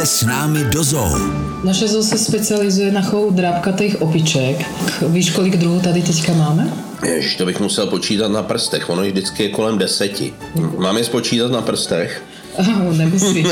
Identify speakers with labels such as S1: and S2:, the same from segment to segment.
S1: Pojďte s námi do zoo.
S2: Naše zoo se specializuje na chov drábkatých opiček. Víš, kolik druhů tady teďka máme?
S3: Jež, to bych musel počítat na prstech. Ono vždycky je kolem deseti. Mám je spočítat na prstech?
S2: Nemusíš.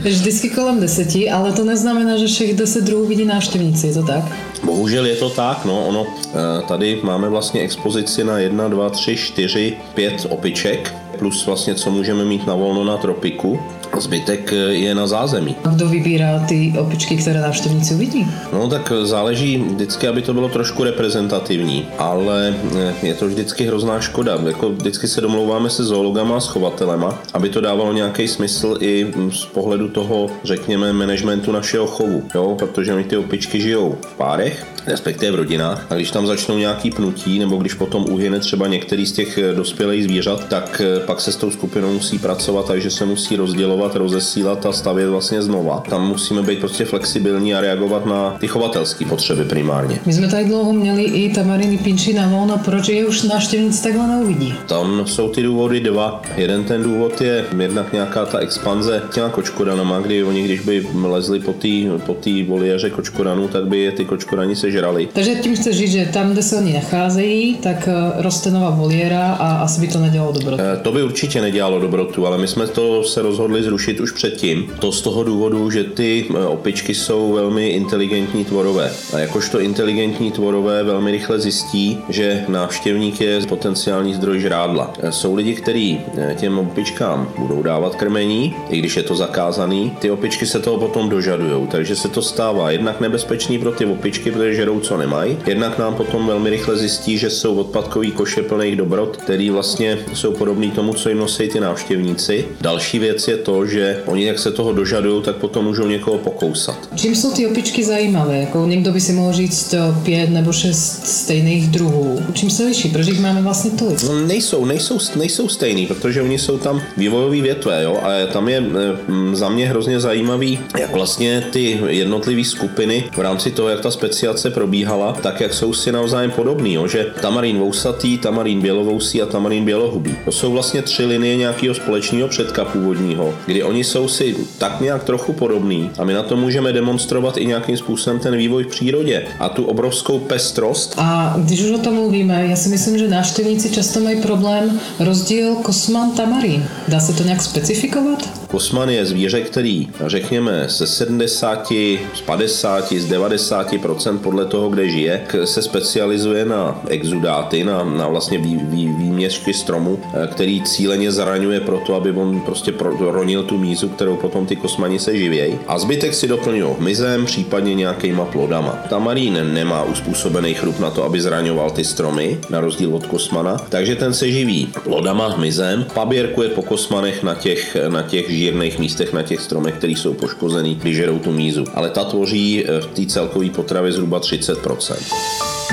S2: Vždycky kolem deseti, ale to neznamená, že všech deset druhů vidí návštěvníci, je to tak?
S3: Bohužel je to tak, no, ono, eh, tady máme vlastně expozici na 1, 2, 3, 4, 5 opiček, plus vlastně co můžeme mít na volno na tropiku. Zbytek eh, je na zázemí.
S2: A kdo vybírá ty opičky, které návštěvníci uvidí?
S3: No tak záleží vždycky, aby to bylo trošku reprezentativní, ale eh, je to vždycky hrozná škoda. Jako vždycky se domlouváme se zoologama a schovatelema, aby to dávalo nějaký smysl i z pohledu toho, řekněme, managementu našeho chovu, jo? protože oni ty opičky žijou v párech, respektive v rodinách. A když tam začnou nějaký pnutí, nebo když potom uhyne třeba některý z těch eh, dospělých zvířat, tak pak se s tou skupinou musí pracovat, takže se musí rozdělovat rozesílat a stavět vlastně znova. Tam musíme být prostě flexibilní a reagovat na ty chovatelské potřeby primárně.
S2: My jsme tady dlouho měli i tamariny pinči na volno, proč je už návštěvníci takhle neuvidí?
S3: Tam jsou ty důvody dva. Jeden ten důvod je jednak nějaká ta expanze těma kočkodanama, kdy oni, když by lezli po té po tý voliéře kočkodanů, tak by je ty kočkodani sežrali.
S2: Takže tím chci říct, že tam, kde se oni nacházejí, tak eh, roste nová voliéra a asi by to nedělalo dobrotu.
S3: Eh, to by určitě nedělalo dobrotu, ale my jsme to se rozhodli zrušit už předtím. To z toho důvodu, že ty e, opičky jsou velmi inteligentní tvorové. A jakožto inteligentní tvorové velmi rychle zjistí, že návštěvník je potenciální zdroj žrádla. Jsou lidi, kteří těm opičkám budou dávat krmení, i když je to zakázaný. Ty opičky se toho potom dožadují, takže se to stává jednak nebezpečný pro ty opičky, protože žerou co nemají. Jednak nám potom velmi rychle zjistí, že jsou odpadkový koše plných dobrot, který vlastně jsou podobný tomu, co jim nosí ty návštěvníci. Další věc je to, že oni jak se toho dožadují, tak potom můžou někoho pokousat.
S2: Čím jsou ty opičky zajímavé? Jako někdo by si mohl říct pět nebo šest stejných druhů. Čím se liší? Proč jich máme vlastně tolik?
S3: No, nejsou, nejsou, nejsou stejný, protože oni jsou tam vývojové větve, jo, a tam je mm, za mě hrozně zajímavý, jak vlastně ty jednotlivé skupiny v rámci toho, jak ta speciace probíhala, tak jak jsou si navzájem podobný, jo, že tamarín vousatý, tamarín bělovousí a tamarín bělohubý. To jsou vlastně tři linie nějakého společného předka původního, kdy oni jsou si tak nějak trochu podobný a my na to můžeme demonstrovat i nějakým způsobem ten vývoj v přírodě a tu obrovskou pestrost.
S2: A když už o tom mluvíme, já si myslím, že návštěvníci často mají problém rozdíl kosman tamarín. Dá se to nějak specifikovat?
S3: Kosman je zvíře, který, řekněme, ze 70, z 50, z 90% podle toho, kde žije, se specializuje na exudáty, na, na vlastně vý, vý, výměřky stromu, eh, který cíleně zraňuje proto, aby on prostě ronil tu mízu, kterou potom ty kosmani se živějí. A zbytek si doplňují hmyzem, případně nějakýma plodama. Tamarín nemá uspůsobený chrup na to, aby zraňoval ty stromy, na rozdíl od kosmana, takže ten se živí plodama, hmyzem, paběrkuje po kosmanech na těch, na těch žírných místech na těch stromech, které jsou poškozený, když žerou tu mízu. Ale ta tvoří eh, v té celkové potravě zhruba 30%.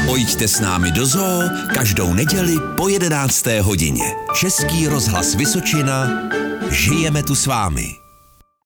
S1: Pojďte s námi do zoo každou neděli po 11. hodině. Český rozhlas Vysočina. Žijeme tu s vámi.